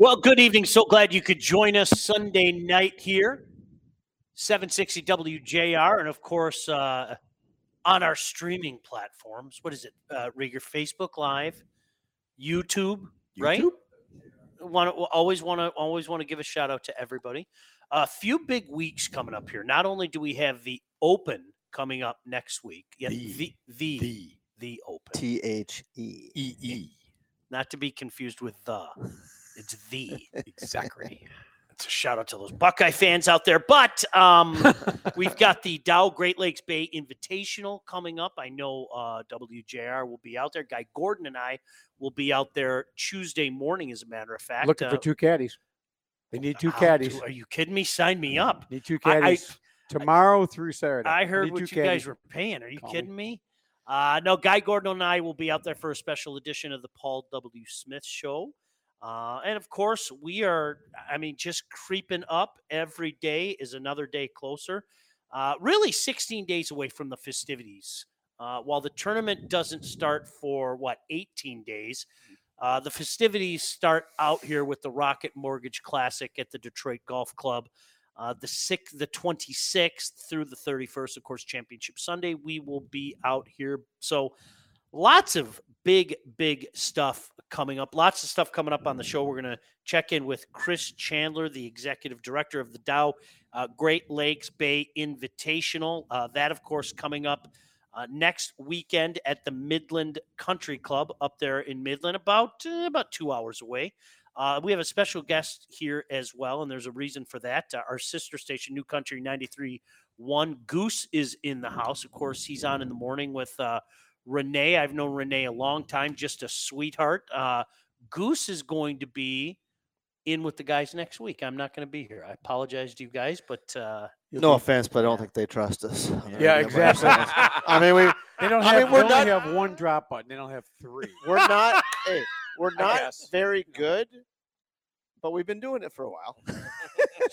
Well, good evening. So glad you could join us Sunday night here, 760 WJR, and of course uh, on our streaming platforms. What is it, uh, Rieger? Facebook Live, YouTube, right? Want to always want to always want to give a shout out to everybody. A few big weeks coming up here. Not only do we have the Open coming up next week, yeah, The- the the the, The Open, T H E. E E. not to be confused with the. It's the. Exactly. It's a shout out to those Buckeye fans out there. But um, we've got the Dow Great Lakes Bay Invitational coming up. I know uh, WJR will be out there. Guy Gordon and I will be out there Tuesday morning, as a matter of fact. Looking Uh, for two caddies. They need two caddies. do- Are you kidding me? Sign me up. Need two I- I- caddies tomorrow through Saturday. I heard what you two guys were paying. Are you Call me. kidding me? Uh, no, Guy Gordon and I will be out there for a special edition of the Paul W. Smith Show. Uh, and of course, we are, I mean, just creeping up every day is another day closer. Uh, really, 16 days away from the festivities. Uh, while the tournament doesn't start for what, 18 days, uh, the festivities start out here with the Rocket Mortgage Classic at the Detroit Golf Club. Uh, the sixth, the 26th through the 31st, of course, Championship Sunday. We will be out here. So lots of big, big stuff coming up. Lots of stuff coming up on the show. We're going to check in with Chris Chandler, the executive director of the Dow uh, Great Lakes Bay Invitational. Uh, that, of course, coming up uh, next weekend at the Midland Country Club up there in Midland, about uh, about two hours away. Uh, we have a special guest here as well, and there's a reason for that. Uh, our sister station, New Country 93 1, Goose is in the house. Of course, he's on in the morning with Renee. I've known Renee a long time, just a sweetheart. Uh, Goose is going to be in with the guys next week. I'm not going to be here. I apologize to you guys, but uh, No be- offense, but I don't think they trust us. on Yeah, exactly. I mean, we They don't I have. mean, we're they only not- have one drop button. They don't have three. we're not. hey, we're not very good, but we've been doing it for a while.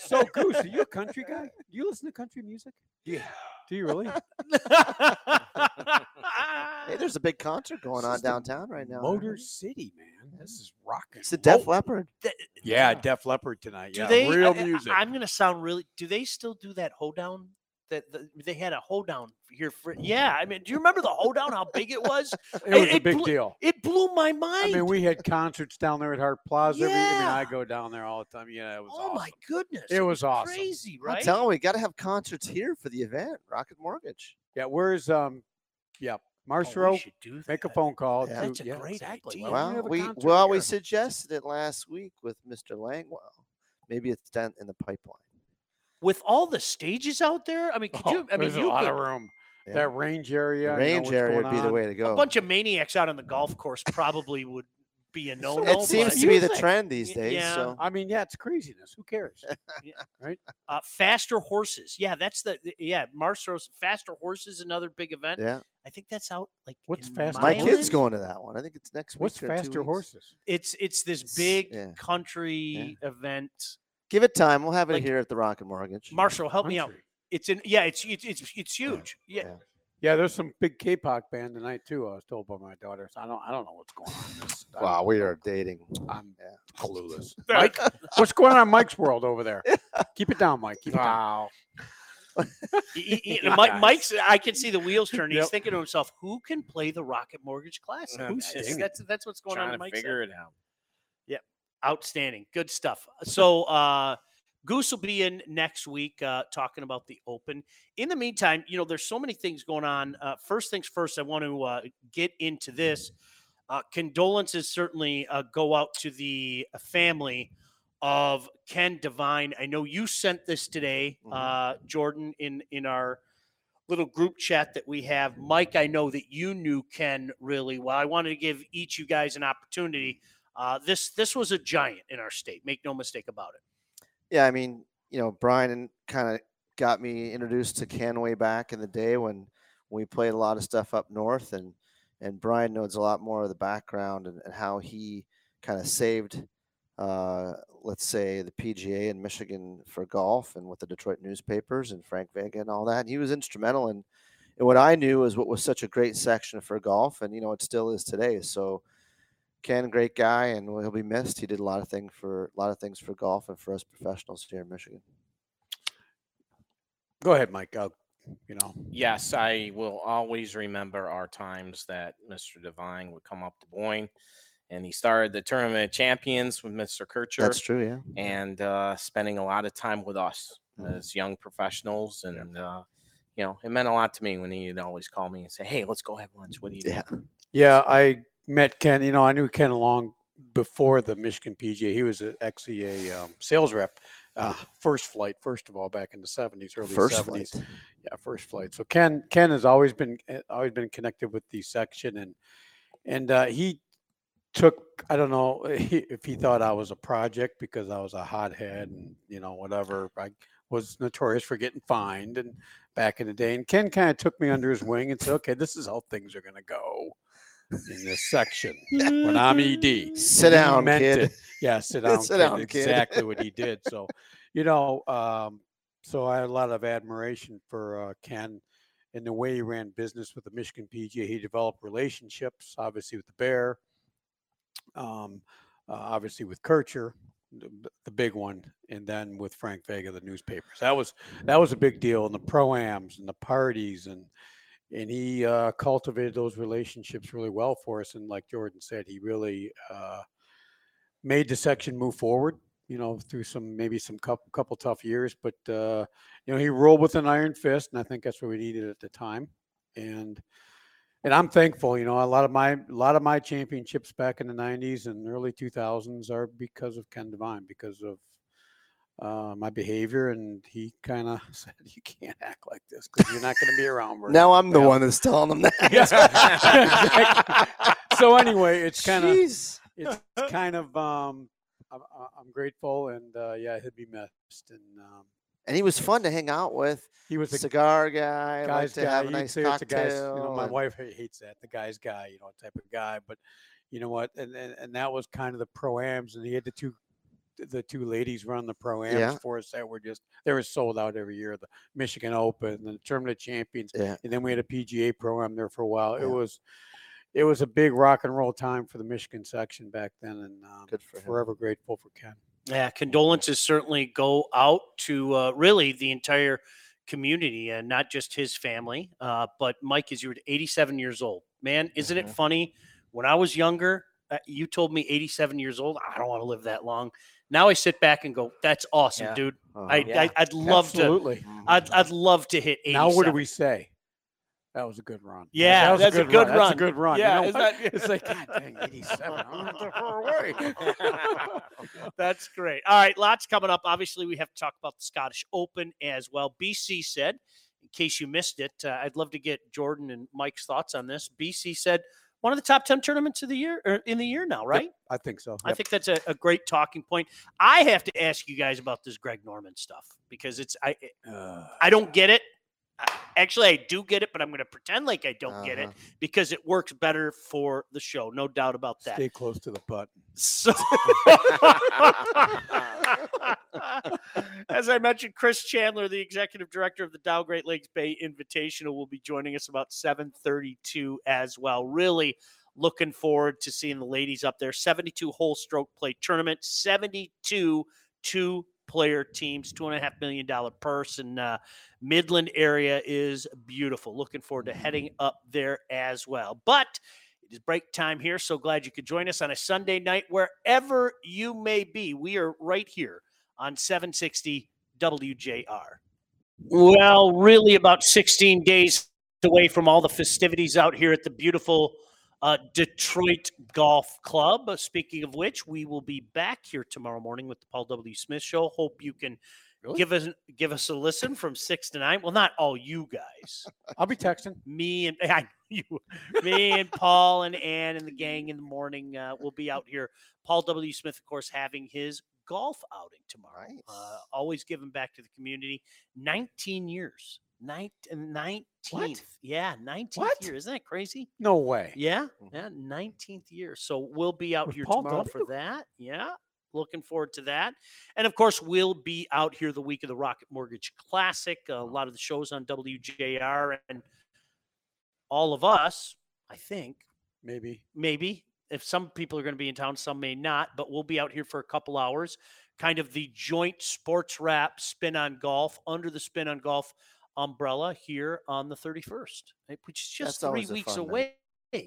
So, Goose, are you a country guy? Do you listen to country music? Yeah. Do you really? hey, there's a big concert going This on downtown right now. Motor City, man. This mm. is rocking. It's the Def Leppard. Yeah, Def Leppard tonight. do yeah, they? real I, music. I, am going to sound really. Do they still do that hoedown? That the, they had a hoedown here for. Yeah, I mean, do you remember the hoedown? How big it was? it was a it big blew- deal. It blew my mind I mean, we had concerts down there at Hart Plaza. every- I mean, Yeah. I go down there all the time. Yeah, it was oh my goodness! It was awesome. crazy, I'm right? telling you, we got to have concerts here for the event. Rocket Mortgage. Yeah, where's um, yeah, Oh, we Marshall? should make a phone call. Yeah. to- That's a yeah, great say, idea. Well, Well, have a we concert well we suggested it last week with Mr. Langwell. Maybe it's done in the pipeline. With all the stages out there, I mean, could Oh, you? I mean, there's a you lot could, of room. Yeah. That range area, The you know range area would be the way to go. a bunch of maniacs out on the golf course probably would be a no no. it seems to be the music. trend these days. yeah. So I mean, yeah, it's craziness. Who cares? Right? Uh, faster horses, yeah, that's the the- yeah. Marshall's faster horses, another big event. yeah, I think that's out like What's in Faster my Horses? kid's going to that one. I think it's next What's week. or two faster horses? It's it's this It's- big yeah. country event. Give it time. We'll have it Like- here at the Rocket Mortgage. Marshall, help me out. It's in yeah, it's it's it's, it's huge. Yeah. yeah. Yeah, there's some big K-pop band tonight too. I was told by my daughter. So I don't, I don't know what's going on. This. Wow, we are dating. I'm Yeah. clueless. Mike, what's going on in Mike's world over there? Keep it down, Mike. Keep it down. Y- y- y- Mike, Mike's. I can see the wheels turning. He's Yep. thinking to himself, "Who can play the Rocket Mortgage Classic?" Who's dang that's that's what's going on trying in to Mike's head. figure it out. Outstanding. Good stuff. So uh Goose will be in next week uh talking about the open. In the meantime, you know, there's so many things going on. Uh first things first, I want to uh get into this. Uh condolences certainly uh go out to the family of Ken Devine. I know you sent this today, Mhm. uh Jordan in in our little group chat that we have. Mike, I know that you knew Ken really well. I wanted to give each you guys an opportunity uh, this this was a giant in our state. Make no mistake about it. Yeah, I mean, you know, Brian kind of got me introduced to Ken way back in the day when we played a lot of stuff up north, and and Brian knows a lot more of the background and, and how he kind of saved, uh, let's say, the PGA in Michigan for golf, and with the Detroit newspapers and Frank Vega and all that. And he was instrumental in, in what I knew is what was such a great section for golf, and you know, it still is today. So Ken, great guy, and he'll be missed. He did a lot of things for a lot of things for golf and for us professionals here in Michigan. Go ahead, Mike. I'll, you know, Yes, I will always remember our times that Mr. Devine would come up to Boyne and he started the tournament of champions with Mr. Kircher That's true, yeah. and uh, spending a lot of time with us Mhm. as young professionals. And, uh, you know, it meant a lot to me when he'd always call me and say, Hey, let's go have lunch. What do you do?" Yeah. yeah, I met Ken. You know, I knew Ken long before the Michigan PGA. He was a, actually a um, sales rep, uh, first flight, first of all, back in the seventies, early seventies. Yeah, first flight. So Ken, Ken has always been uh, always been connected with the section, and and uh, he took I don't know if he thought I was a project because I was a hothead and you know whatever. I was notorious for getting fined and back in the day. And Ken kind of took me under his wing and said, "Okay, this is how things are going to go in this section when I'm ED." Sit down, kid. it. Yeah, sit down. Sit kid. down, kid. Exactly what he did. So, you know, um, so I had a lot of admiration for uh, Ken and the way he ran business with the Michigan PGA. He developed relationships, obviously with the Bear, um, uh, obviously with Kircher, the, the big one, and then with Frank Vega, the newspapers. That was that was a big deal, and the proams and the parties, and and he uh, cultivated those relationships really well for us. And like Jordan said, he really uh, made the section move forward. You know, through some maybe some couple couple tough years, but uh, you know he rolled with an iron fist, and I think that's what we needed at the time. And and I'm thankful. You know, a lot of my a lot of my championships back in the '90s and early 2000s are because of Ken Devine, because of uh, my behavior, and he kind of said, "You can't act like this because you're not going to be around." very Now I'm the one that's telling them that. So anyway, it's kind of it's kind of um I'm, I'm grateful and uh yeah he'd be missed and um And he was fun to hang out with. he was a Cigar guy, guy's to guy have a nice a guy's cocktail. you know my and- wife hates that the guy's guy you know type of guy but you know what and and, and that was kind of the pro-ams and he had the two the two ladies run the pro-ams Yeah. for us that were just they were sold out every year the michigan open and the tournament of champions Yeah. and then we had a pga program there for a while Yeah. it was it was a big rock and roll time for the michigan section back then and um, Good for him. forever grateful for ken Yeah, condolences certainly go out to uh, really the entire community and not just his family. Uh, but Mike, is you're 87 years old, man, isn't it Mhm. funny? When I was younger, uh, you told me 87 years old. I don't want to live that long. Now I sit back and go, "That's awesome, Yeah. dude. Uh-huh. I, Yeah. I I'd love to. absolutely I'd I'd love to hit 87. now what do we say that was a good run Yeah, that was that's a good that's run. a good run Yeah, you know is that- it's like god dang 87 i'm not that far away That's great. All right, lots coming up. Obviously, we have to talk about the Scottish Open as well. BC said, in case you missed it, uh, I'd love to get Jordan and Mike's thoughts on this. BC said one of the top ten tournaments of the year or in the year now, right? i think so I think that's a, a great talking point. I have to ask you guys about this Greg Norman stuff because it's I Uh, I don't get it. I- Actually, I do get it, but I'm going to pretend like I don't get it Uh-huh. because it works better for the show, no doubt about that. stay close to the button So, as I mentioned, Chris Chandler, the executive director of the Dow Great Lakes Bay Invitational, will be joining us about 7:32 as well. Really looking forward to seeing the ladies up there. 72 hole stroke play tournament, 72 two player teams, two and a half million dollar purse, and uh, Midland area is beautiful. Looking forward to heading up there as well. But it is break time here. So glad you could join us on a Sunday night, wherever you may be. We are right here on 760 WJR. Well, really, about 16 days away from all the festivities out here at the beautiful uh, Detroit Golf Club. Uh, Speaking of which, we will be back here tomorrow morning with the Paul W. Smith Show. Hope you can Really? give us give us a listen from six to nine. Well, not all you guys i'll be texting me and I you, me and Paul and Ann and the gang in the morning. Uh, we'll be out here. Paul W. Smith, of course, having his golf outing tomorrow. Uh, always giving back to the community. 19 years. Nine, 19th. Yeah, 19th What? year. Isn't that crazy? no way Yeah, Mhm. yeah, 19th year. So we'll be out With here Paul tomorrow for that. Yeah, looking forward to that. And of course, we'll be out here the week of the Rocket Mortgage Classic. A lot of the shows on WJR and all of us, I think, maybe maybe if some people are going to be in town, some may not, but we'll be out here for a couple hours. Kind of the joint sports wrap spin on golf under the spin on golf umbrella here on the 31st, which is just That's three weeks fun away. Yeah.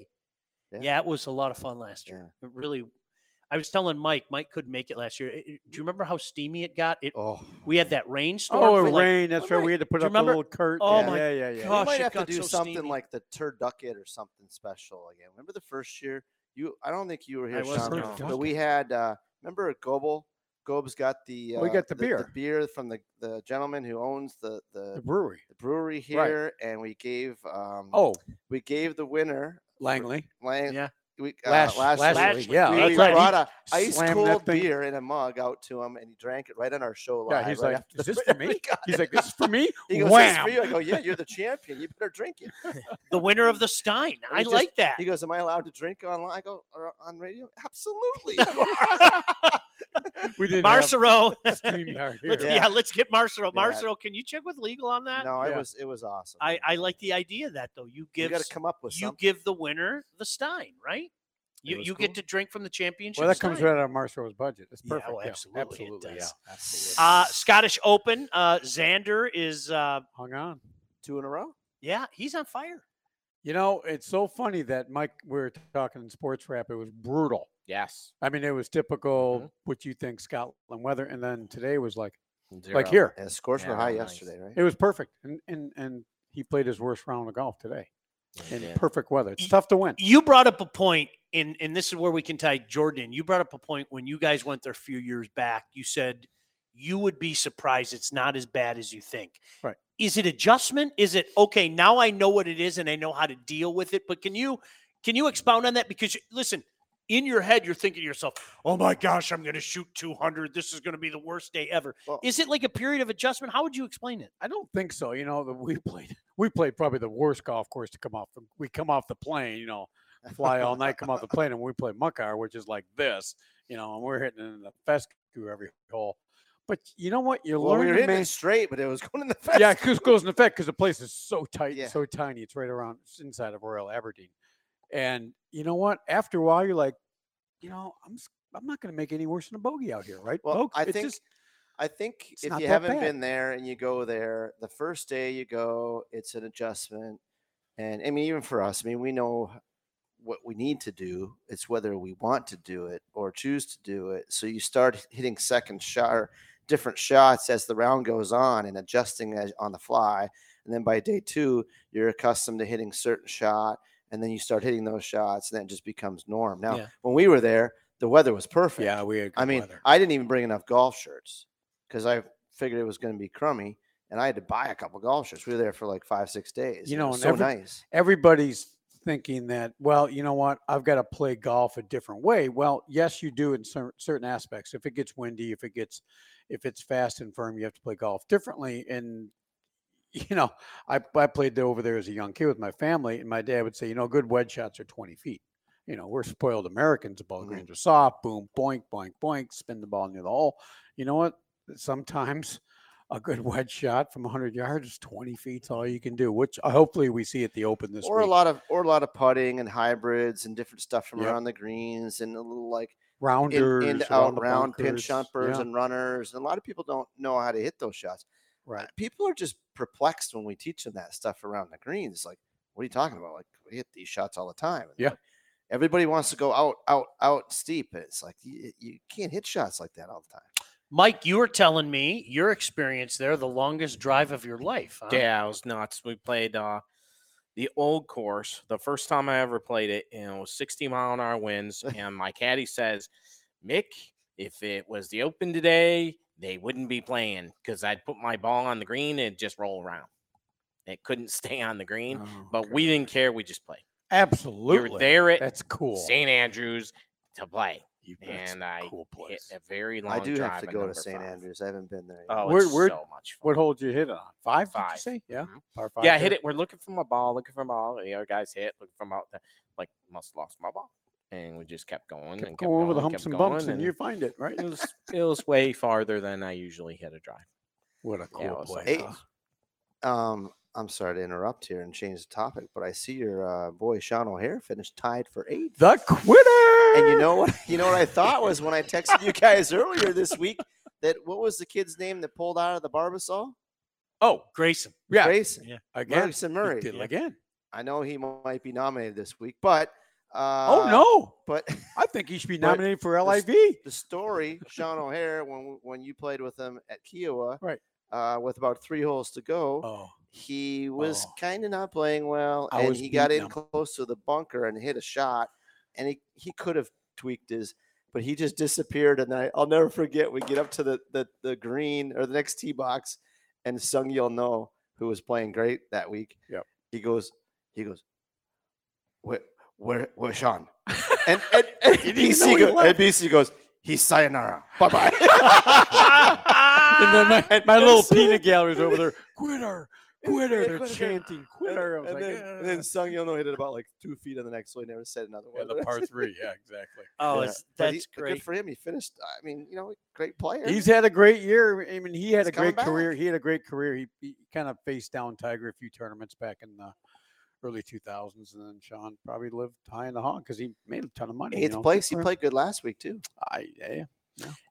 Yeah. it was a lot of fun last year. It really. I was telling Mike, Mike couldn't make it last year. It- it- do you remember how steamy it got? It Oh, we had that rainstorm. oh, for it like- That's right. right. We had to put up the remember- little curtain. Oh yeah, my yeah, yeah, yeah. gosh. we might have to do so something steamy. like the turducket or something special again. Remember the first year? You, I don't think you were I here, wasn't Sean, here. but we had. uh Remember at Goebel? Goeb's got the. We uh, got the beer. The beer from the the gentleman who owns the the, The brewery. the brewery Right. here, and we gave. um Oh, we gave the winner. Langley. Lang, Yeah. We, uh, Last, last, last, year, Last week, yeah, we, that's we right. Brought a ice cold beer in a mug out to him, and he drank it right on our show live. Yeah, he's right like, "Is this for me?" He's like, "This is for me." He goes, "This is for you." I go, "Yeah, you're the champion. You better drink it." the winner of the Stein. I just- like that. He goes, "Am I allowed to drink online?" I go, "Or on radio?" Absolutely. We didn't Marcero. StreamYard let's, here. yeah. let's get Marcero. Yeah. Marcero, can you check with legal on that? no, it Yeah. was it was awesome. I. I like the idea of that though. You give you give got to come up with you something. give the winner the Stein, right? You you cool. get to drink from the championship. Well, that comes Stein. right out of Marshall's budget. It's Yeah, perfect. oh, yeah, absolutely it absolutely. does. Yeah, absolutely. Uh, Scottish Open. Uh, Xander is uh, Hung on. two in a row. yeah, he's on fire. You know, it's so funny that Mike, we were talking in sports rap. It was brutal. Yes. I mean, it was typical Mm-hmm. what you think Scotland weather, and then today was like Zero. like here. The scores were high nice. yesterday, right? It was perfect, and and and he played his worst round of golf today He in did. perfect weather. It's tough to win. You brought up a point, and and this is where we can tie Jordan. in. You brought up a point when you guys went there a few years back. You said you would be surprised it's not as bad as you think. Right. Is it adjustment? Is it okay? Now I know what it is and I know how to deal with it. But can you can you expound on that? Because listen, in your head you're thinking to yourself, "Oh my gosh, I'm going to shoot 200. This is going to be the worst day ever." Well- is it like a period of adjustment? How would you explain it? I don't think so. You know, we played we played probably the worst golf course to come off. We come off the plane, you know, fly all night, come off the plane, and we play Murcar, which is like this, you know, and we're hitting in the fescue every hole. But you know what? You Well, learn we were to hitting man- it straight, but it was going in the fence. yeah, because goes in effect because the place is so tight, Yeah. so tiny. It's right around it's inside of Royal Aberdeen. And you know what? After a while, you're like, you know, I'm I'm not going to make any worse than a bogey out here, right? Well? I It's think just- I think if you haven't bad. been there and you go there, the first day you go, it's an adjustment. And I mean, even for us, I mean, we know what we need to do. It's whether we want to do it or choose to do it. So you start hitting second shot or different shots as the round goes on and adjusting as, on the fly. And then by day two, you're accustomed to hitting certain shot, and then you start hitting those shots, and then it just becomes norm. Now, Yeah. when we were there, the weather was perfect. yeah, we had I mean, weather. I didn't even bring enough golf shirts because I figured it was going to be crummy, and I had to buy a couple golf shirts. We were there for like five, six days. You know, so every- nice. everybody's thinking that well you know what i've got to play golf a different way well yes you do in cer- certain aspects if it gets windy if it gets if it's fast and firm you have to play golf differently and you know i, I played there over there as a young kid with my family and my dad would say you know good wedge shots are 20 feet you know we're spoiled americans the ball greens are soft boom boink boink boink spin the ball near the hole you know what sometimes a good wedge shot from 100 yards is 20 feet. all you can do which uh, hopefully we see at the open this Or week a lot of or a lot of putting and hybrids and different stuff from Yep. around the greens and a little like in, rounders, in around out round pin bunkers. jumpers Yeah, and runners. And a lot of people don't know how to hit those shots. Right. People are just perplexed when we teach them that stuff around the greens. It's like, what are you talking about? Like we hit these shots all the time. And Yeah. like, everybody wants to go out, out, out steep. and It's like you, you can't hit shots like that all the time. Mike, you were telling me your experience there, the longest drive of your life. Huh? Yeah, it was nuts. We played uh, the old course the first time I ever played it, and it was 60 mile an hour winds. and my caddy says, Mick, if it was the open today, they wouldn't be playing because I'd put my ball on the green and just roll around. It couldn't stay on the green, Oh, but we didn't care. We just played. absolutely. We were there at That's cool. St. Andrews to play, You- and a I cool hit a very long I do drive have to go to St. five. Andrews. I haven't been there. Yet. Oh, Where- it's where- so much fun. What hole did you hit it on? Five? Did you Five. say? Yeah. Mhm. Par five. Yeah, I hit it. We're looking for my ball, looking for my ball. The other guys hit, looking for my the, like must have lost my ball, and we just kept going Kept and kept going over the humps and bumps, going, and you find it, right? it was it was way farther than I usually hit a drive. What a cool Yeah, it was place. Hey. Um, I'm sorry to interrupt here and change the topic, but I see your uh, boy Sean O'Hair finished tied for eighth. The quitter. And you know what? You know what I thought was when I texted you guys earlier this week that what was the kid's name that pulled out of the Barbasol? Oh, Grayson. yeah. Grayson. Yeah. Again. Grayson Murray. did it again. I know he might be nominated this week, but uh, oh no. But I think he should be nominated for LIV. the story, Sean O'Hair, when when you played with him at Kiawah, Right. uh, with about three holes to go, Oh. he was Oh. kind of not playing well, I and he got in him. close to the bunker and hit a shot, and he he could have tweaked his, but he just disappeared. And I, I'll never forget. We get up to the the, the green or the next tee box, and Seung-Yul Noh, who was playing great that week, Yep. he goes, he goes, where where where's Sean? And and, and He didn't BC, go, and. BC goes, he's sayonara. Bye bye. and then my, And- my little so- peanut gallery's over there. Quitter, quitter. They're quitter. chanting quitter. I was and, like, then, and then Seung-Yul Noh hit it about like two feet on the next, so he never said another yeah, word. the par three. Yeah, exactly. Oh, Yeah, it's, that's he- great. Good for him. He finished. I mean, you know, great player. He's had a great year. I mean, he had He's a great career. back. He had a great career. He, he kind of faced down Tiger a few tournaments back in the early 2000s, and then Sean probably lived high in the hog because he made a ton of money. you eighth know, place. He played good last week too. I, yeah,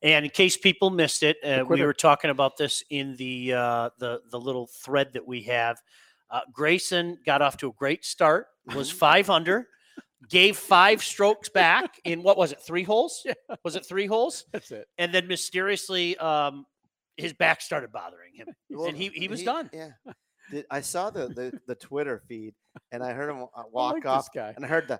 And in case people missed it, uh, we were talking about this in the uh, the the little thread that we have. Uh, Grayson got off to a great start. Was five under. Gave five strokes back in what was it? Three holes? Was it three holes? that's it. And then mysteriously, um, his back started bothering him, Well, and he he was done. Yeah. Did, I saw the, the the Twitter feed and I heard him uh, walk like off guy. and I heard the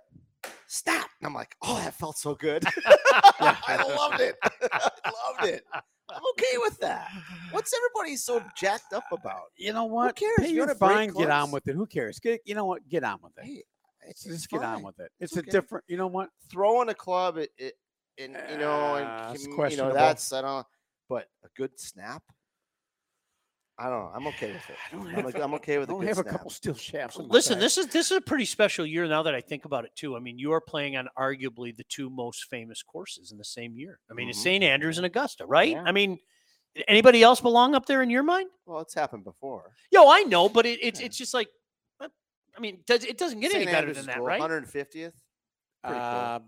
stop. And I'm like, oh, that felt so good. I loved it. I loved it. I'm okay with that. What's everybody so jacked up about? You know what? Who cares? Pay You're your in a great fine. Get on with it. Who cares? Get you know what? Get on with it. Hey, it's, Just it's get on with it. It's, It's a okay. different. You know what? throwing a club it, it and you know Uh, and commu- you know that's I don't but a good snap I don't know I'm okay with it I don't I'm, have, like, I'm okay with I a don't good have a couple steel shafts. Listen, this is this is a pretty special year now that I think about it too. I mean, you are playing on arguably the two most famous courses in the same year. I mean, it's Mhm. St. Andrews and Augusta, right? Yeah. I mean, anybody else belong up there in your mind? well it's happened before Yo, I know, but it, it's Yeah. it's just like, uh, I mean, does it doesn't get any St. better Andrews than that, cool. right? 150th pretty cool.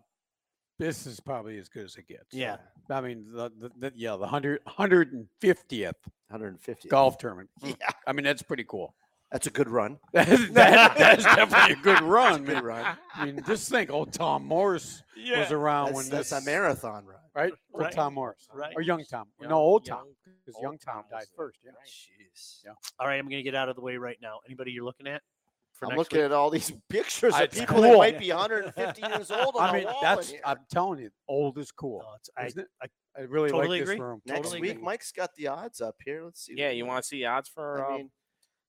This is probably as good as it gets. Yeah. I mean, the, the, the yeah, the 100, 150th 150th golf tournament. Hmm. yeah I mean, that's pretty cool. that's a good run That is, that, that is definitely a good run, good man. run I mean, just think, old Tom Morris was around that's, when that's this, a marathon run right? Old Right. Tom Morris, Right. or young Tom? Young- no, old Tom, because old young Tom Tom died first. Yeah. jeez Yeah. All right, I'm going to get out of the way right now. Anybody you're looking at for I'm next looking week? at all these pictures I- of it's people that might be 150 years old on I mean, that's I'm telling you, old is cool. Oh, it's, I, isn't it? I, I really totally like this agree. room. next totally week agree. Mike's got the odds up here let's see Yeah, you want to see odds for? I uh, mean,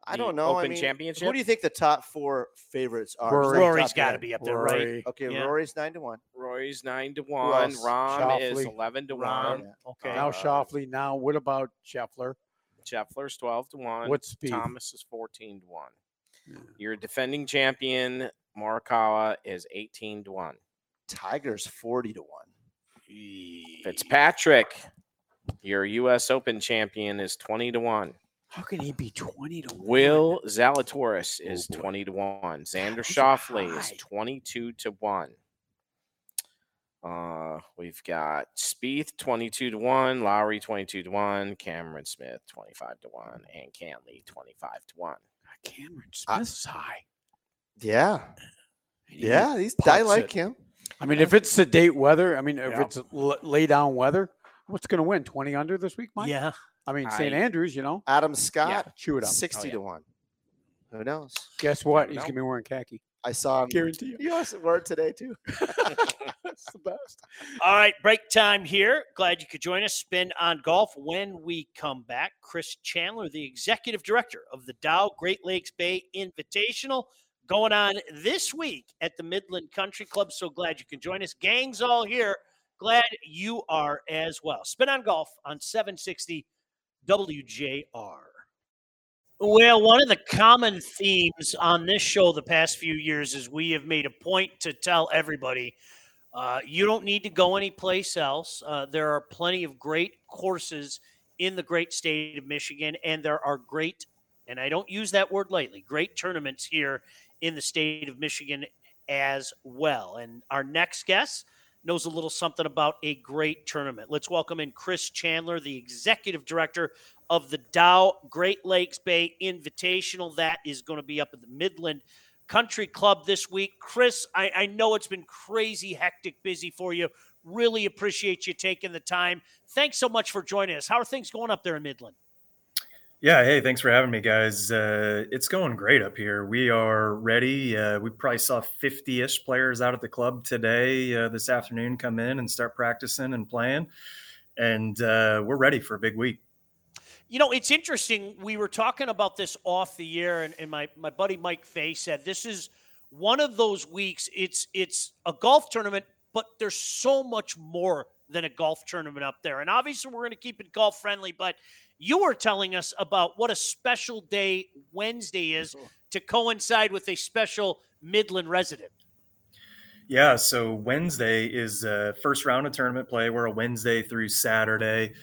I don't know. I Open mean, Championship? Who do you think the top four favorites are? Rory. Is that got to be up there, right? Okay, Yeah. Rory's nine to one. Rory's nine to one. else? Rahm is Schauffele. eleven to Rahm, one. Yeah. Okay. Now Schauffele. Now what about Scheffler? Scheffler's twelve to one. What's speed? Thomas is fourteen to one. Yeah. Your defending champion Morikawa is eighteen to one. Tiger's forty to one. Fitzpatrick, your U.S. Open champion, is twenty to one. How can he be twenty to one? Will Zalatoris Oh, is boy. 20 to 1. Xander Schauffele is 22 to 1. Uh, we've got Spieth 22 to 1, Lowry 22 to 1, Cameron Smith 25 to 1, and Cantlay 25 to 1. Cameron I- Smith's high. Yeah, he yeah. He's, I like it. him. I mean, if it's sedate weather, I mean, if Yeah. it's l- lay down weather, what's going to win? Twenty under this week, Mike? Yeah. I mean, St. Andrews, you know, Adam Scott, chew it up. sixty oh, yeah. to one. Who knows? Guess what? He's going to be wearing khaki. I saw him. Guarantee you. You also wore it today too. That's the best. All right, break time here. Glad you could join us. Spin on golf. When we come back, Chris Chandler, the executive director of the Dow Great Lakes Bay Invitational, going on this week at the Midland Country Club. So glad you can join us. Gang's all here. Glad you are as well. Spin on golf on 760 WJR. Well, one of the common themes on this show the past few years is we have made a point to tell everybody uh, you don't need to go anyplace else. Uh, there are plenty of great courses in the great state of Michigan, and there are great and I don't use that word lightly, great tournaments here in the state of Michigan as well. And our next guest knows a little something about a great tournament. Let's welcome in Chris Chandler, the executive director of the Dow Great Lakes Bay Invitational. That is going to be up at the Midland Country Club this week. Chris, I, I know it's been crazy, hectic, busy for you. Really appreciate you taking the time. Thanks so much for joining us. How are things going up there in Midland? Yeah, hey, thanks for having me, guys. Uh, it's going great up here. We are ready. Uh, we probably saw 50 ish players out at the club today, uh, this afternoon, come in and start practicing and playing. And uh, we're ready for a big week. You know, it's interesting. We were talking about this off the air, and, and my, my buddy Mike Fay said this is one of those weeks. It's it's a golf tournament, but there's so much more than a golf tournament up there. And obviously, we're going to keep it golf friendly, but you were telling us about what a special day Wednesday is to coincide with a special Midland resident. Yeah, so Wednesday is uh, first round of tournament play. We're a Wednesday through Saturday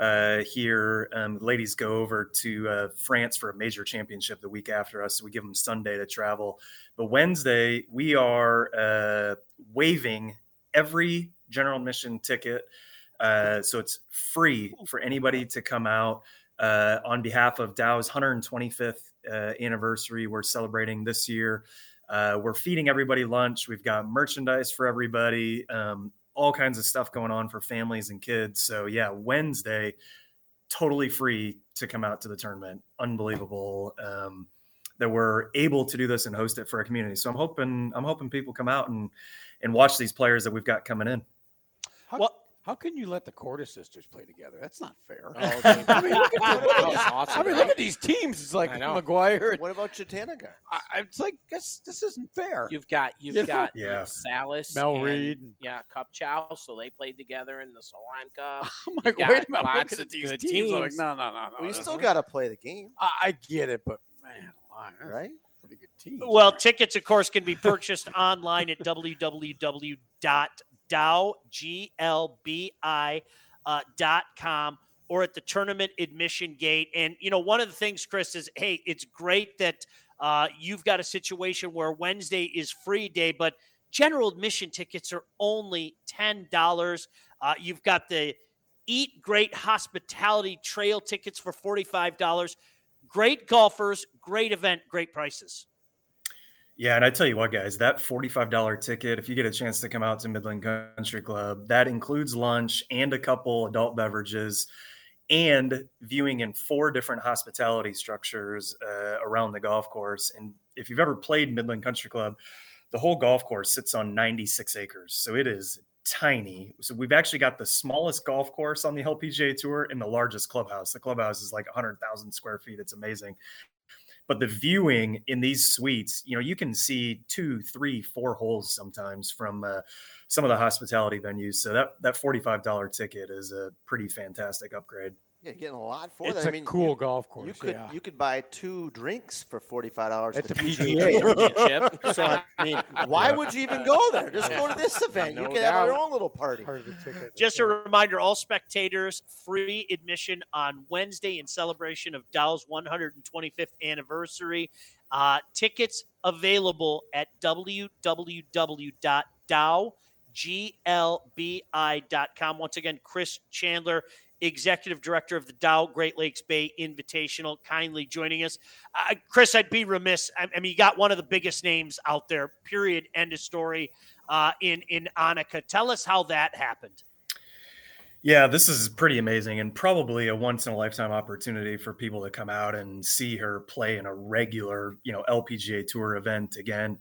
uh, here. Um, ladies go over to uh, France for a major championship the week after us. So we give them Sunday to travel. But Wednesday, we are uh, waiving every general admission ticket. Uh, so it's free for anybody to come out uh, on behalf of Dow's 125th uh, anniversary. We're celebrating this year. we're feeding everybody lunch. We've got merchandise for everybody. Um, all kinds of stuff going on for families and kids. So yeah, Wednesday, totally free to come out to the tournament. Unbelievable um, that we're able to do this and host it for our community. So I'm hoping I'm hoping people come out and and watch these players that we've got coming in. Well- how can you let the Korda sisters play together? That's not fair. Oh, dude, I mean, look at, look at was these- awesome, I mean, right? look at these teams. It's like I. Maguire. What about Jutanugarn? I, I- it's like this. This isn't fair. You've got you've Yeah. got Yeah. Salas, Mel and, Reid yeah, Cup Chow. So they played together in the Solheim Cup. I'm like, got wait a minute. I'm lots looking of at these good teams. I'm like, no, no, no, no. Well, you still got to play the game, I, I get it, but man, alive, right? Pretty good team. Well, tickets, of course, can be purchased online at www.dowglbi uh, dot com or at the tournament admission gate. And you know, one of the things, Chris, is hey, it's great that uh, you've got a situation where Wednesday is free day, but general admission tickets are only ten dollars. Uh, you've got the Eat Great Hospitality Trail tickets for forty five dollars. Great golfers, great event, great prices. Yeah, and I tell you what, guys, that $45 ticket, if you get a chance to come out to Midland Country Club, that includes lunch and a couple adult beverages and viewing in four different hospitality structures uh, around the golf course. And if you've ever played Midland Country Club, the whole golf course sits on 96 acres. So it is tiny. So we've actually got the smallest golf course on the LPGA Tour and the largest clubhouse. The clubhouse is like 100,000 square feet. It's amazing but the viewing in these suites you know you can see two three four holes sometimes from uh, some of the hospitality venues. So that that $45 ticket is a pretty fantastic upgrade Yeah, getting a lot for it's that. a I mean, cool you, golf course. You could yeah. you could buy two drinks for forty five dollars At the PGA. PGA. So I mean, why would you even go there? Just go to this event. No you can have your own little party. Part of the ticket. Just a reminder all spectators, free admission on Wednesday in celebration of Dow's 125th anniversary. Uh, tickets available at www.dowglbi.com. Once again, Chris Chandler, Executive Director of the Dow Great Lakes Bay Invitational, kindly joining us. Uh, Chris, I'd be remiss. I, I mean, you got one of the biggest names out there, period, end of story, uh, in, in Annika. Tell us how that happened. yeah this is pretty amazing and probably a once in a lifetime opportunity for people to come out and see her play in a regular you know lpga tour event again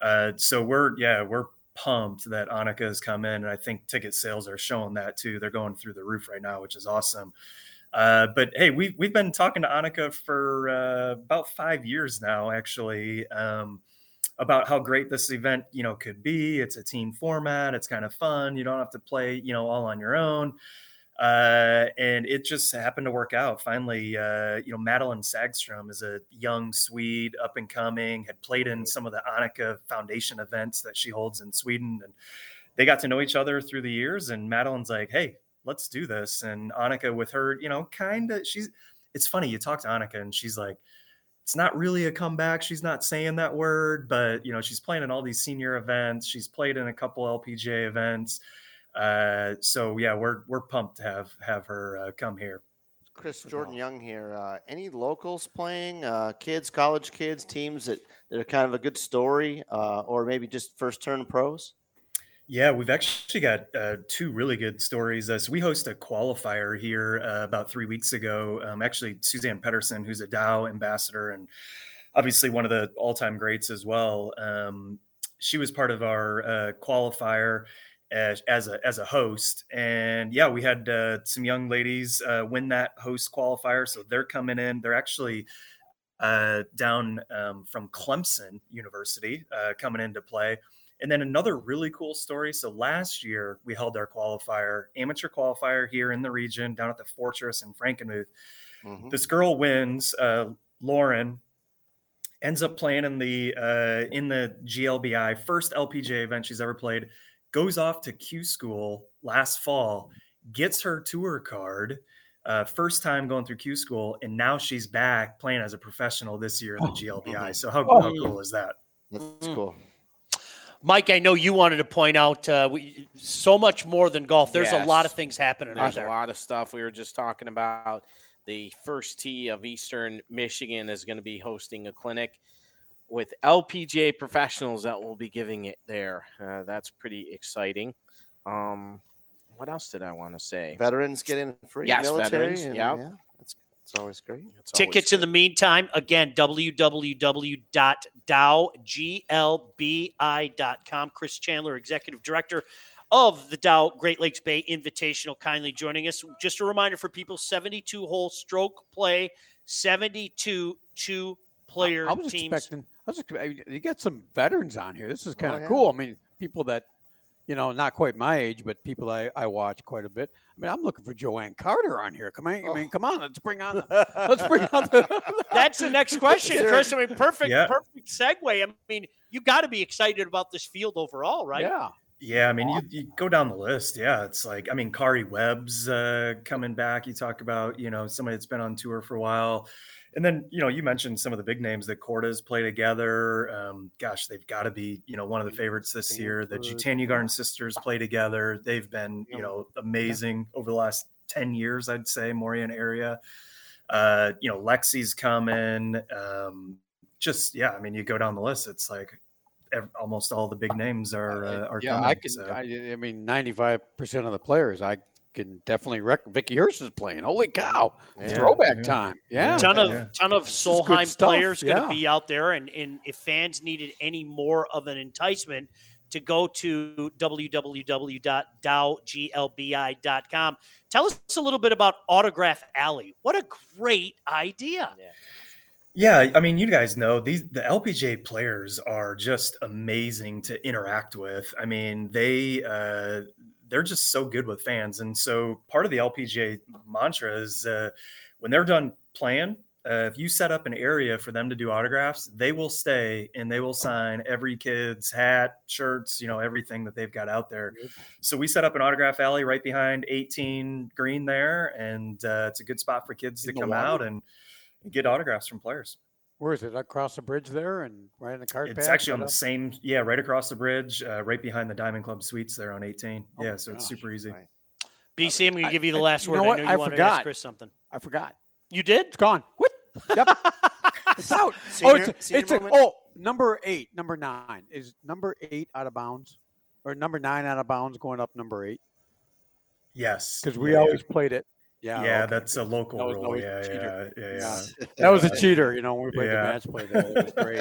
uh, so we're yeah we're pumped that Annika has come in, and I think ticket sales are showing that too. They're going through the roof right now, which is awesome. Uh, but hey, we've we've been talking to Annika for uh, about five years now, actually, um, about how great this event you know could be. It's a team format. It's kind of fun. You don't have to play you know all on your own. Uh, and it just happened to work out. Finally, uh, you know, Madelene Sagström is a young Swede, up and coming, had played in some of the Annika Foundation events that she holds in Sweden. And they got to know each other through the years. And Madelene's like, hey, let's do this. And Annika, with her, you know, kind of, she's, it's funny, you talk to Annika and she's like, it's not really a comeback. She's not saying that word, but you know, she's playing in all these senior events. She's played in a couple LPGA events. Uh, so yeah, we're we're pumped to have have her uh, come here. Chris Jordan Young here. Uh, any locals playing? Uh, kids, college kids, teams that, that are kind of a good story, uh, or maybe just first turn pros? Yeah, we've actually got uh, two really good stories. Uh, so we host a qualifier here uh, about three weeks ago. Um, actually, Suzann Pettersen, who's a Dow ambassador and obviously one of the all-time greats as well. Um, she was part of our uh, qualifier as, as, a as a host, and yeah, we had uh, some young ladies uh, win that host qualifier. So they're coming in. They're actually down um, from Clemson University coming into play. And then another really cool story. So last year we held our qualifier, amateur qualifier here in the region, down at the Fortress in Frankenmuth. Mm-hmm. This girl wins. Uh, Lauren ends up playing in the uh, in the GLBI first LPGA event she's ever played. Goes off to Q school last fall, gets her tour card. Uh, first time going through Q school, and now she's back playing as a professional this year in the GLBI. So how, oh, how cool is that? That's cool. Mike, I know you wanted to point out uh, we, so much more than golf. There's yes. a lot of things happening. There's there. a lot of stuff. We were just talking about the first tee of Eastern Michigan is going to be hosting a clinic with LPGA professionals that will be giving it there. Uh, that's pretty exciting. Um, what else did I want to say? Veterans get in free. Yes, military veterans. And, yeah. yeah. It's always great. It's Tickets in the meantime, again, www.dowglbi.com. Chris Chandler, Executive Director of the Dow Great Lakes Bay Invitational, kindly joining us. Just a reminder for people 72 hole stroke play, 72 two player I, I was teams. Expecting, I was expecting, you got some veterans on here. This is kind of oh, yeah. cool. I mean, people that you know, not quite my age, but people I, I watch quite a bit. I mean, I'm looking for JoAnne Carner on here. Come on, I mean, come on, let's bring on, the, let's bring on. The, That's the next question, Chris. I mean, perfect, yeah. perfect segue. I mean, you got to be excited about this field overall, right? Yeah. Yeah, I mean, you, you, go down the list. Yeah, it's like, I mean, Karrie Webb's uh, coming back. You talk about, you know, somebody that's been on tour for a while. And then, you know, you mentioned some of the big names that Korda's play together. Um, gosh, they've got to be, you know, one of the favorites this year. The Jutanugarn sisters play together. They've been, you know, amazing over the last 10 years, I'd say, Moraine area. Uh, you know, Lexi's coming. Um, just, yeah, I mean, you go down the list, it's like almost all the big names are uh, are yeah, coming. I can. So. I, I mean, ninety five percent of the players I can definitely rec- Vicky Hurst is playing. Holy cow! Yeah, Throwback yeah. time. Yeah, ton of yeah. ton of Solheim players going to be out there, and and if fans needed any more of an enticement to go to www.dowglbi.com. Tell us a little bit about Autograph Alley. What a great idea! Yeah, I mean, you guys know these the LPGA players are just amazing to interact with. I mean, they uh, they're just so good with fans. And so part of the LPGA mantra is uh, when they're done playing, uh, if you set up an area for them to do autographs, they will stay and they will sign every kid's hat, shirts, you know, everything that they've got out there. So we set up an autograph alley right behind 18 green there, and uh, it's a good spot for kids to come out and get autographs from players. Where is it? Across the bridge there and right in the cart It's actually on the same, yeah, right across the bridge, uh, right behind the Diamond Club Suites there on 18. Oh yeah, so gosh. it's super easy. Right. BC, I'm going to give you the last I, word. You know what? I, know you I forgot. To ask chris something. I forgot. You did? It's gone. What? Yep. it's out. Senior, oh, it's, a, it's a, oh, number eight, number nine. Is number eight out of bounds? Or number nine out of bounds going up number eight? Yes. Because we yeah. always played it yeah, yeah, okay. that's a local that rule. Yeah, yeah, yeah, yeah, yeah. That was a cheater, you know. When we played yeah. the match play, there. it was great.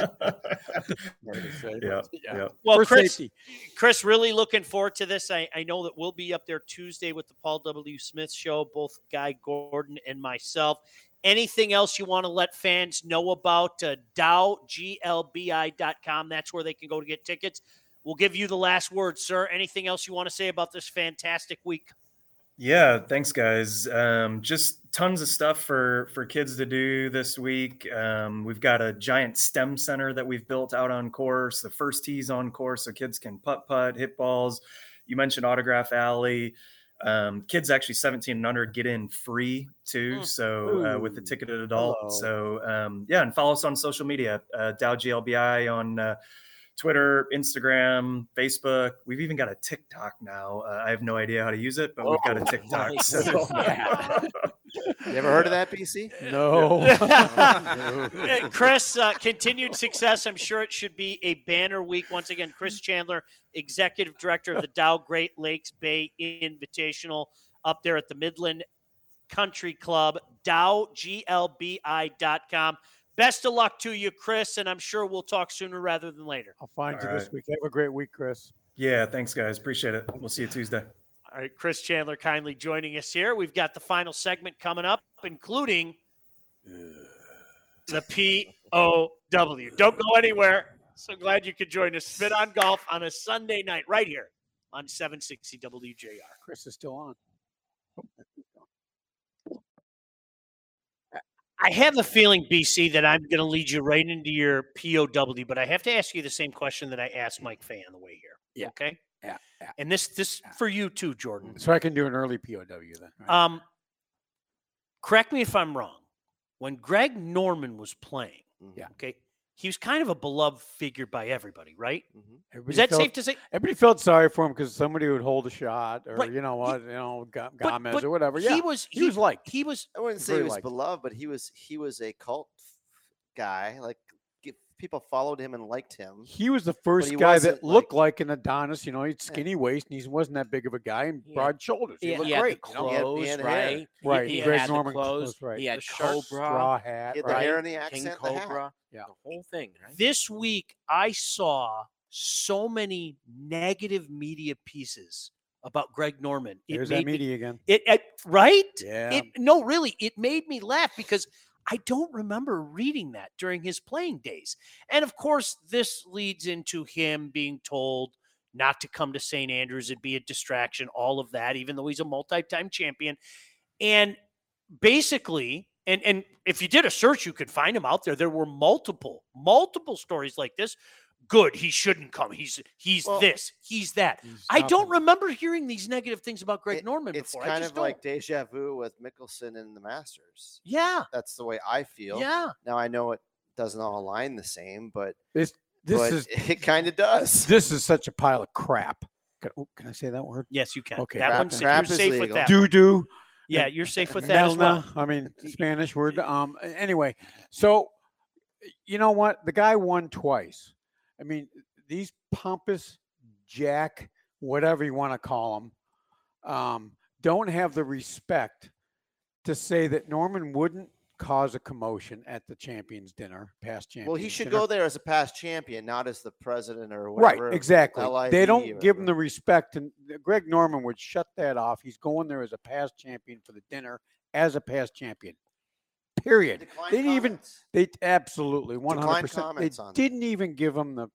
yeah, yeah. Well, First Chris, safety. Chris, really looking forward to this. I, I know that we'll be up there Tuesday with the Paul W. Smith show, both Guy Gordon and myself. Anything else you want to let fans know about uh, dowglbi.com? That's where they can go to get tickets. We'll give you the last word, sir. Anything else you want to say about this fantastic week? Yeah, thanks, guys. Um, just tons of stuff for for kids to do this week. Um, we've got a giant STEM center that we've built out on course. The first tees on course, so kids can putt putt, hit balls. You mentioned Autograph Alley. Um, kids actually 17 and under get in free too. Mm. So uh, with the ticketed adult. hello. So um, yeah, and follow us on social media, uh, Dow GLBI on uh, Twitter, Instagram, Facebook. We've even got a TikTok now. Uh, I have no idea how to use it, but we've got a Oh, TikTok. nice. So You ever heard of that, BC? No. Uh, Chris, uh, continued success. I'm sure it should be a banner week. Once again, Chris Chandler, executive director of the Dow Great Lakes Bay Invitational, up there at the Midland Country Club, dowglbi.com. Best of luck to you, Chris, and I'm sure we'll talk sooner rather than later. I'll find All you this week. Have a great week, Chris. yeah, thanks guys. Appreciate it. We'll see you Tuesday. All right, Chris Chandler kindly joining us here. We've got the final segment coming up, including the POW. Don't go anywhere. So glad you could join us. Spit on golf on a Sunday night right here on 760 WJR. Chris is still on. I have a feeling, BC, that I'm going to lead you right into your POW, but I have to ask you the same question that I asked Mike Fay on the way here. Yeah. Okay. Yeah, yeah. And this, this Yeah. for you too, Jordan. So I can do an early POW then. right? Um, correct me if I'm wrong. When Greg Norman was playing. Yeah. okay, he was kind of a beloved figure by everybody, right? Mhm. Is that felt, safe to say? Everybody felt sorry for him because somebody would hold a shot, or Right. you know what, you know, Ga- But- Gomez but or whatever. Yeah, He was. he was like He was. I wouldn't say he was liked. beloved, but he was he was a cult guy. Like ge- people followed him and liked him. He was the first guy that looked like an Adonis. You know, he had Yeah. skinny waist and he wasn't that big of a guy and Yeah. broad shoulders. He, He, looked he had great. the you know? He had- he clothes, had hair. right? He- Right, He, Greg had Norman the clothes. clothes, right. He had The shirt, Cobra, straw hat. He had the right? hair and the King accent. and the hat. Cobra. Yeah. The whole thing, right? This week, I saw so many negative media pieces about Greg Norman. It There's made that me- media again. It, it right? Yeah. It no, really, it made me laugh because I don't remember reading that during his playing days. And of course, this leads into him being told not to come to St. Andrews, it'd be a distraction, all of that, even though he's a multi-time champion. And basically, and and if you did a search, you could find him out there. There were multiple, multiple stories like this. Good, he shouldn't come. He's he's Well, this, he's that. He's I don't remember hearing these negative things about Greg It- Norman It's before. I kind of like don't. deja vu with Mickelson in the Masters. yeah, That's the way I feel. yeah. Now I know it doesn't all align the same, but This this but is it kind of does. this is such a pile of crap. Can, oh, can I say that word? Yes, you can. Okay, that crap- one's crap you're is safe with that. Doo doo. Yeah, you're safe with that as well. I mean Spanish word. Um. Anyway, so you know what? The guy won twice. I mean, these pompous jack, whatever you want to call them, um, don't have the respect to say that Norman wouldn't cause a commotion at the champions dinner, past champions. Well, he should dinner. go there as a past champion, not as the president or whatever. Right, exactly. LIV They don't give him the respect, and Greg Norman would shut that off. He's going there as a past champion for the dinner as a past champion. Period. Decline They didn't even. They absolutely one hundred percent. They comments on it. didn't even give them the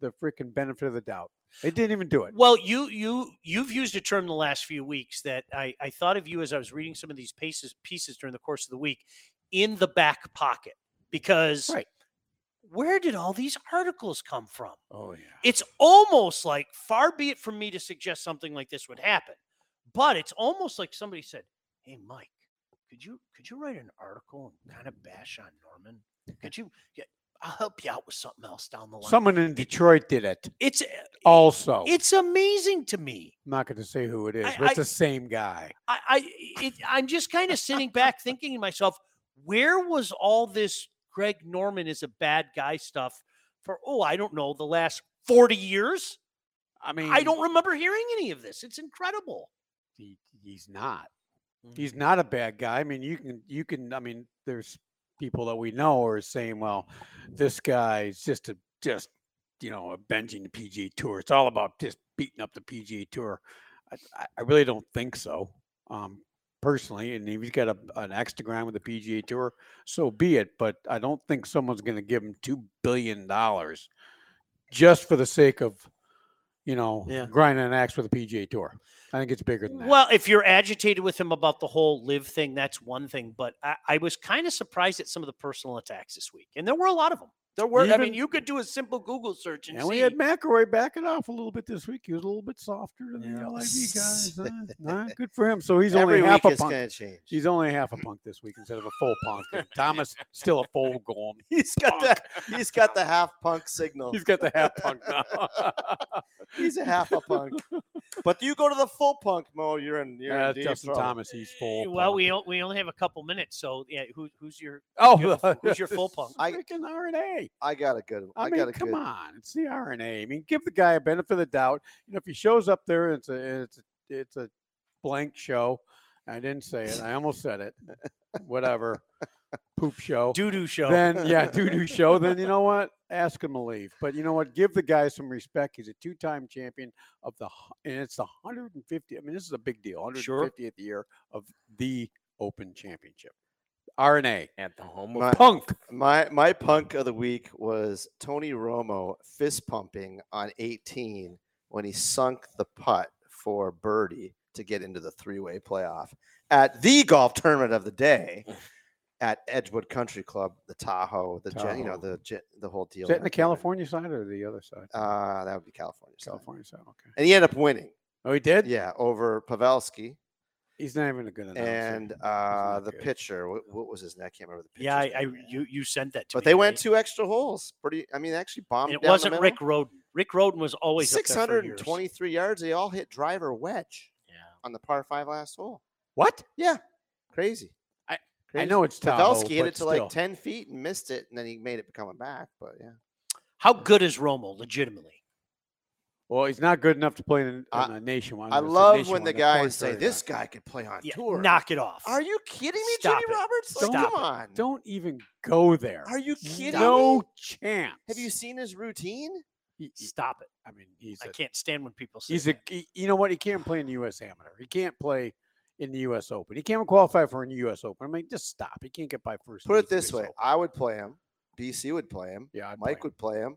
the freaking benefit of the doubt. They didn't even do it. Well, you you you've used a term the last few weeks that I I thought of you as I was reading some of these pieces pieces during the course of the week in the back pocket because Right. where did all these articles come from? Oh yeah. It's almost like far be it from me to suggest something like this would happen, but it's almost like somebody said, "Hey, Mike, could you could you write an article and kind of mm. bash on Norman? Could you? Yeah, I'll help you out with something else down the line." Someone in Detroit did it it's also. it's amazing to me. I'm not going to say who it is, I- but it's I- the same guy. I, I it, I'm just kind of sitting back thinking to myself, where was all this Greg Norman is a bad guy stuff for? Oh, I don't know, the last 40 years. I mean, I don't remember hearing any of this. It's incredible. He, he's not. He's not a bad guy. I mean, you can you can. I mean, there's people that we know are saying, well, this guy's just a just you know a binging the PGA Tour. It's all about just beating up the PGA Tour. I, I- I really don't think so. Um, personally, and if he's got a, an Instagram with the PGA Tour, so be it. But I don't think someone's going to give him two billion dollars just for the sake of, you know, Yeah. grinding an axe with the PGA Tour. I think it's bigger than that. Well, if you're agitated with him about the whole LIV thing, that's one thing. But I, I was kind of surprised at some of the personal attacks this week, and there were a lot of them. There were. I mean, you could do a simple Google search and, And see. we had McIlroy backing off a little bit this week. He was a little bit softer than Yeah. the LIV guys. huh? Nah, good for him. So he's Every only half week a it's punk. going to change. He's only half a punk this week instead of a full punk. And Thomas still a full golem. he's got that. He's got the half punk signal. He's got the half punk now. He's a half a punk. But you go to the full punk Mo. you're in. You're Yeah, in deep Justin trouble. Thomas, he's full. well, punk. we o- we only have a couple minutes, so yeah. Who, who's your oh, who's your full punk? is I- freaking R&A. I got a good. I, I, mean, got a come good. on, it's the R&A. I mean, give the guy a benefit of the doubt. You know, if he shows up there, it's a it's a it's a blank show. I didn't say it. I almost said it. Whatever, poop show. doo doo show? Then yeah, doo doo show. Then you know what? Ask him to leave. But you know what? Give the guy some respect. He's a two-time champion of the, and it's the 150. I mean, this is a big deal. 150th Sure. year of the Open Championship. R&A At the home of My- punk. My my punk of the week was Tony Romo fist pumping on 18 when he sunk the putt for birdie to get into the three way playoff at the golf tournament of the day at Edgewood Country Club, the Tahoe, the gen, you know Tahoe. the gen- the whole deal. Is that in down the there. California side or the other side? Uh, that would be California. side. California side. Okay. And he ended up winning. Oh, he did. Yeah, over Pavelski He's not even a good announcer. and uh, the good. pitcher. What, what was his name? I can't remember the pitcher. yeah, I, I you you sent that to But me. they went right? two extra holes. Pretty. I mean, they actually bombed. And it down wasn't middle. Rick Rhoden. Rick Rhoden was always up there for years. 623 yards. They all hit driver wedge Yeah. on the par five last hole. What? Yeah, crazy. I- I Crazy. know it's Tahoe, Pavelski hit it to still. like 10 feet and missed it, and then he made it coming back. But yeah, How good is Romo? Legitimately. Well, he's not good enough to play in, I- on a nationwide. I love when the the guys say this guy. guy could play on Yeah, tour. knock it off. Are you kidding me, Stop Jimmy it. Roberts? Like, Stop come it. on. Don't even go there. Are you kidding no me? chance. Have you seen his routine? He- he- Stop it. I mean, he's I a, can't stand when people say he's a that. he- you know what? He can't play in the U.S. Amateur. He can't play in the U.S. Open. He can't qualify for a U.S. Open. I mean, just stop. He can't get by first. in Put it the this US way: Open. I would play him. BC would play him. Yeah, I'd play Mike him. would play him,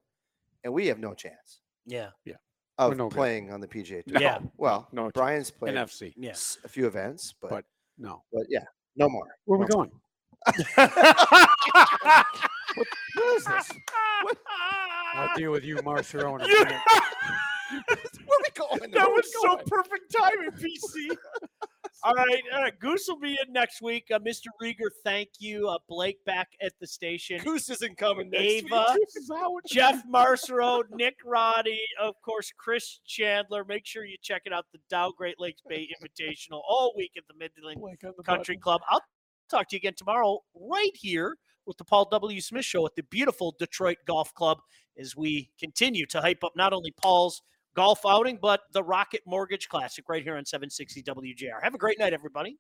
and we have no chance Yeah. Yeah. Of no good. playing on the PGA Tour. Yeah. Well, no chance. Brian's played NFC. Yeah. s- a few events, but But- No. but yeah, no more. Where are we No. going? What is this? I'll deal with you, Marciano. in a minute. Where are we going? That Where we was so perfect timing, PC. All right, all right. Goose will be in next week. Uh, Mr. Rieger, thank you. Uh, Blake back at the station. Goose isn't coming next Ava, week. Jeff Marcero, Nick Roddy, of course, Chris Chandler. Make sure you check it out. The Dow Great Lakes Bay Invitational all week at the Midland the Country button. Club. I'll talk to you again tomorrow, right here with the Paul W. Smith Show at the beautiful Detroit Golf Club as we continue to hype up not only Paul's golf outing, but the Rocket Mortgage Classic right here on 760 WJR. Have a great night, everybody.